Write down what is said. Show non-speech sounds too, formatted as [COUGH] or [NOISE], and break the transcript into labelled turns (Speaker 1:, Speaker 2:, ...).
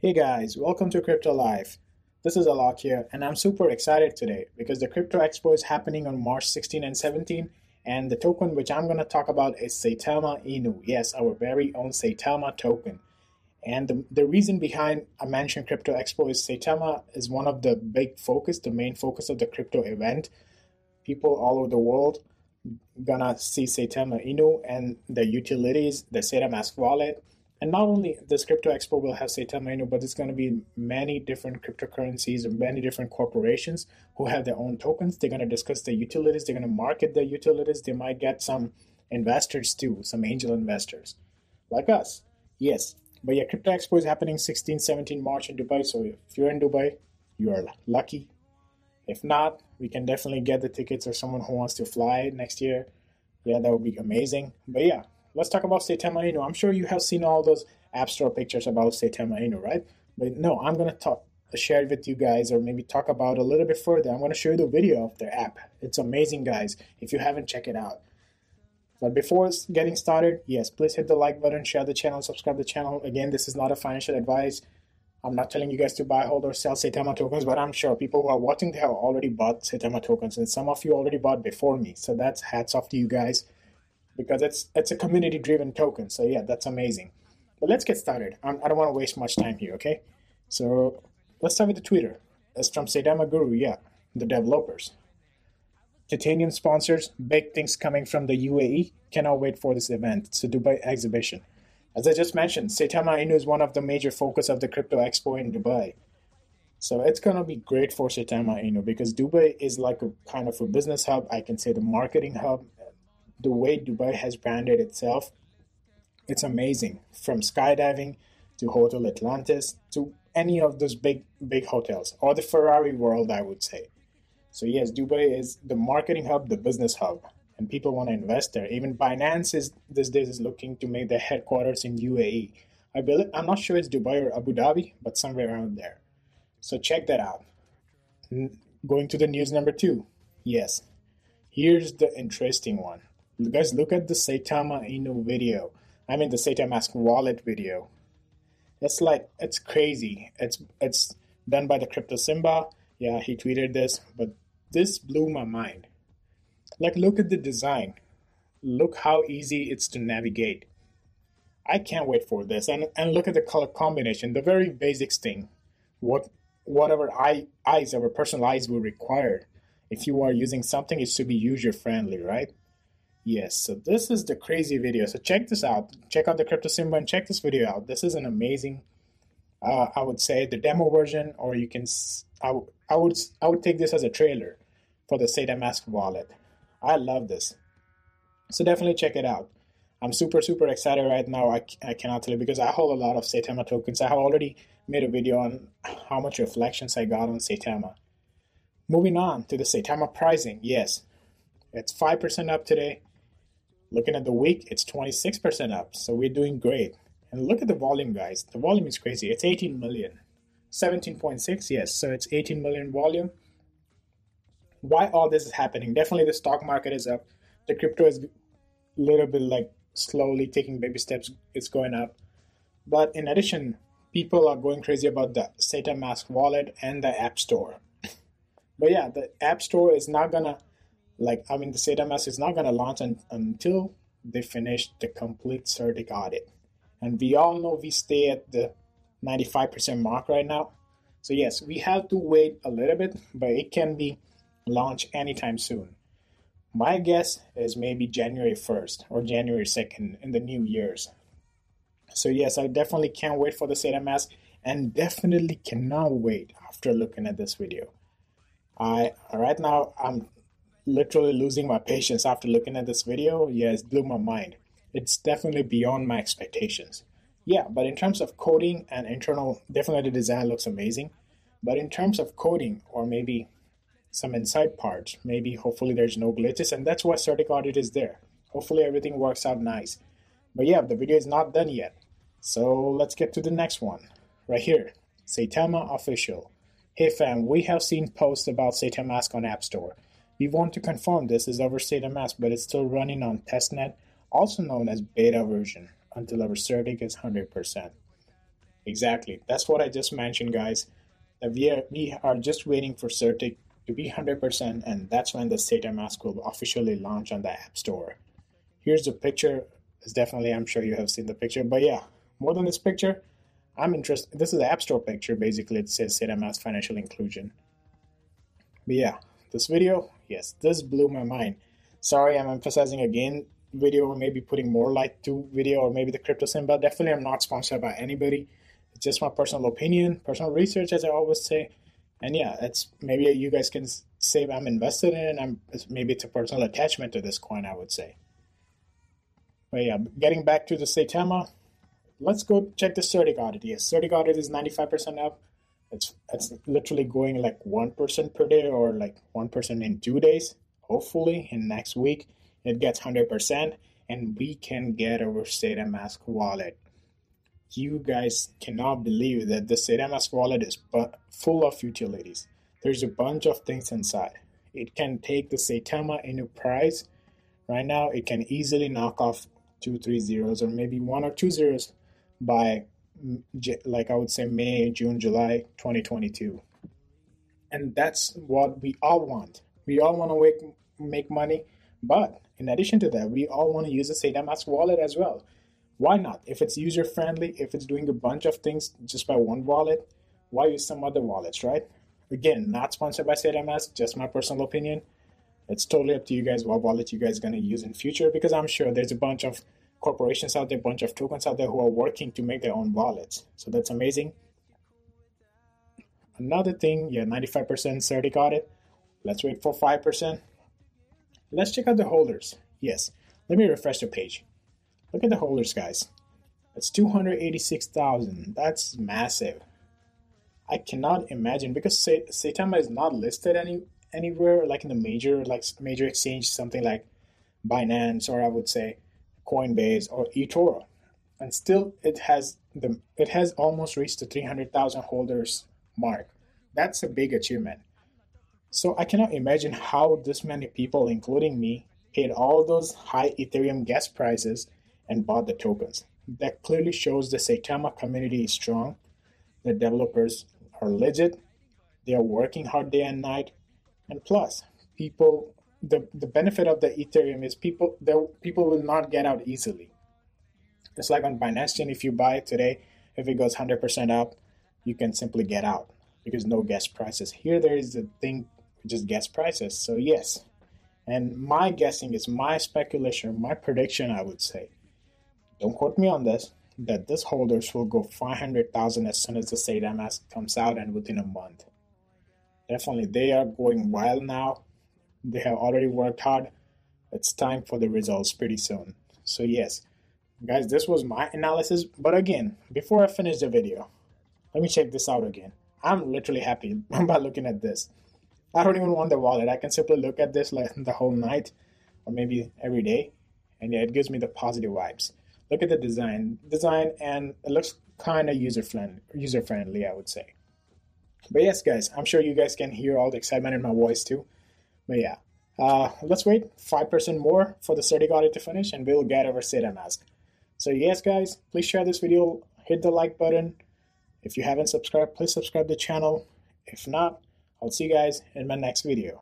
Speaker 1: Hey guys, welcome to Crypto Life. This is Alok here, and I'm super excited today because the Crypto Expo is happening on March 16 and 17, and the token which I'm going to talk about is Saitama Inu. Yes, our very own Saitama token. And the, the reason behind I mentioned Crypto Expo is Saitama is one of the big focus, the main focus of the crypto event. People all over the world gonna see Saitama Inu and the utilities, the SaitaMask wallet, and not only this crypto expo will have Saitama Inu, but it's going to be many different cryptocurrencies and many different corporations who have their own tokens. They're going to discuss the utilities. They're going to market the utilities. They might get some investors too, some angel investors like us. Yes. But yeah, Crypto Expo is happening 16, 17 March in Dubai. So if you're in Dubai, you are lucky. If not, we can definitely get the tickets or someone who wants to fly next year. Yeah, that would be amazing. But yeah, let's talk about Saitama Inu. I'm sure you have seen all those App Store pictures about Saitama Inu, right? But no, I'm going to talk uh, share it with you guys or maybe talk about a little bit further. I'm going to show you the video of their app. It's amazing, guys. If you haven't, checked it out. But before getting started, yes, please hit the like button, share the channel, subscribe the channel. Again, this is not a financial advice. I'm not telling you guys to buy, hold, or sell Saitama tokens, but I'm sure people who are watching have already bought Saitama tokens, and some of you already bought before me. So that's hats off to you guys because it's it's a community driven token. So yeah, that's amazing. But let's get started. I'm, I do not want to waste much time here. Okay, so let's start with the Twitter. It's from Saitama Guru. Yeah, the developers. Titanium sponsors, big things coming from the UAE. Cannot wait for this event. It's a Dubai exhibition. As I just mentioned, Saitama Inu is one of the major focus of the crypto expo in Dubai. So it's gonna be great for Saitama Inu because Dubai is like a kind of a business hub. I can say the marketing hub, the way Dubai has branded itself, it's amazing. From skydiving to Hotel Atlantis to any of those big big hotels or the Ferrari world, I would say. So yes, Dubai is the marketing hub, the business hub, and people want to invest there. Even Binance is these days is looking to make their headquarters in UAE. I believe I'm not sure it's Dubai or Abu Dhabi, but somewhere around there. So check that out. Going to the news number two. Yes, here's the interesting one guys look at the Saitama Inu video. I mean the SaitaMask wallet video. It's like it's crazy. It's it's done by the Crypto Simba. Yeah, he tweeted this, but this blew my mind. Like look at the design. Look how easy it's to navigate. I can't wait for this. And and look at the color combination, the very basics thing. What whatever eye, eyes our personal eyes will require. If you are using something, it should be user friendly, right? Yes, so this is the crazy video. So check this out. Check out the Crypto Simba and check this video out. This is an amazing, uh, I would say, the demo version, or you can, I, would, I would take this as a trailer for the SaitaMask wallet. I love this. So definitely check it out. I'm super, super excited right now. I, I cannot tell you because I hold a lot of Saitama tokens. I have already made a video on how much reflections I got on Saitama. Moving on to the Saitama pricing. Yes, it's 5% up today. Looking at the week, it's 26% up. So we're doing great. And look at the volume, guys. The volume is crazy. It's 18 million. 17.6, yes. So it's 18 million volume. Why all this is happening? Definitely the stock market is up. The crypto is a little bit like slowly taking baby steps. It's going up. But in addition, people are going crazy about the SaitaMask wallet and the App Store. [LAUGHS] But yeah, the App Store is not gonna like I mean the SaitaMask is not going to launch un- until they finish the complete CertiK audit. And we all know we stay at the 95% mark right now. So yes, we have to wait a little bit, but it can be launched anytime soon. My guess is maybe January 1st or January 2nd in the new years. So yes, I definitely can't wait for the SaitaMask and definitely cannot wait after looking at this video. I right now I'm literally losing my patience after looking at this video. Yeah, it blew my mind. It's definitely beyond my expectations. Yeah, but in terms of coding and internal, definitely the design looks amazing. But in terms of coding or maybe some inside parts, maybe hopefully there's no glitches, and that's why CertiK Audit is there. Hopefully everything works out nice. But yeah, the video is not done yet. So let's get to the next one. Right here, Saitama Official. Hey fam, we have seen posts about SaitaMask on App Store. We want to confirm this is our SaitaMask, but it's still running on testnet, also known as beta version, until our CertiK is 100%. Exactly. That's what I just mentioned, guys. That we are we are just waiting for CertiK to be 100%, and that's when the SaitaMask will officially launch on the App Store. Here's the picture. It's definitely, I'm sure you have seen the picture, but yeah, more than this picture, I'm interested. This is the App Store picture. Basically, it says SaitaMask Financial Inclusion. But yeah, this video, yes, this blew my mind. Sorry, I'm emphasizing again video or maybe putting more light to video or maybe the crypto sim, but definitely I'm not sponsored by anybody. It's just my personal opinion, personal research, as I always say. And yeah, it's maybe you guys can say I'm invested in it. I'm maybe it's a personal attachment to this coin, I would say. But yeah, getting back to the Saitama, let's go check the CertiK audit. Yes, CertiK audit is 95% up. It's it's literally going like one person per day or like one person in two days. Hopefully, in next week it gets hundred percent, and we can get our SaitaMask wallet. You guys cannot believe that the SaitaMask wallet is full of utilities. There's a bunch of things inside. It can take the Saitama Inu price. Right now, it can easily knock off two, three zeros, or maybe one or two zeros by like I would say May, June, July 2022. And that's what we all want. We all want to make, money, but in addition to that, we all want to use the SaitaMask wallet as well. Why not? If it's user friendly, if it's doing a bunch of things just by one wallet, why use some other wallets, right? Again, not sponsored by SaitaMask, just my personal opinion. It's totally up to you guys what wallet you guys are going to use in future because I'm sure there's a bunch of corporations out there, a bunch of tokens out there who are working to make their own wallets. So that's amazing. Another thing, yeah, 95% CertiK audit. Let's wait for 5%. Let's check out the holders. Yes, let me refresh the page. Look at the holders, guys. It's 286,000. That's massive. I cannot imagine because Saitama is not listed any anywhere like in the major like major exchange, something like Binance or I would say Coinbase, or eToro, and still it has the it has almost reached the 300,000 holders mark. That's a big achievement. So I cannot imagine how this many people, including me, paid all those high Ethereum gas prices and bought the tokens. That clearly shows the Saitama community is strong. The developers are legit. They are working hard day and night. And plus, people the, the benefit of the Ethereum is people the people will not get out easily. It's like on Binance Chain, if you buy it today, if it goes 100% up, you can simply get out because no gas prices. Here, there is a thing just gas prices. So, yes. And my guessing is my speculation, my prediction, I would say. Don't quote me on this, that this holders will go 500,000 as soon as the SaitaMask comes out and within a month. Definitely, they are going wild now they have already worked hard. It's time for the results pretty soon. So, yes, guys, this was my analysis. But again, before I finish the video, let me check this out again. I'm literally happy [LAUGHS] by looking at this. I don't even want the wallet. I can simply look at this like [LAUGHS] the whole night or maybe every day. And yeah, it gives me the positive vibes. Look at the design. Design and it looks kind of user friendly user friendly, I would say. But yes, guys, I'm sure you guys can hear all the excitement in my voice too. But yeah, uh, let's wait 5% more for the CertiK audit to finish and we'll get our SaitaMask. So yes, guys, please share this video, hit the like button. If you haven't subscribed, please subscribe the channel. If not, I'll see you guys in my next video.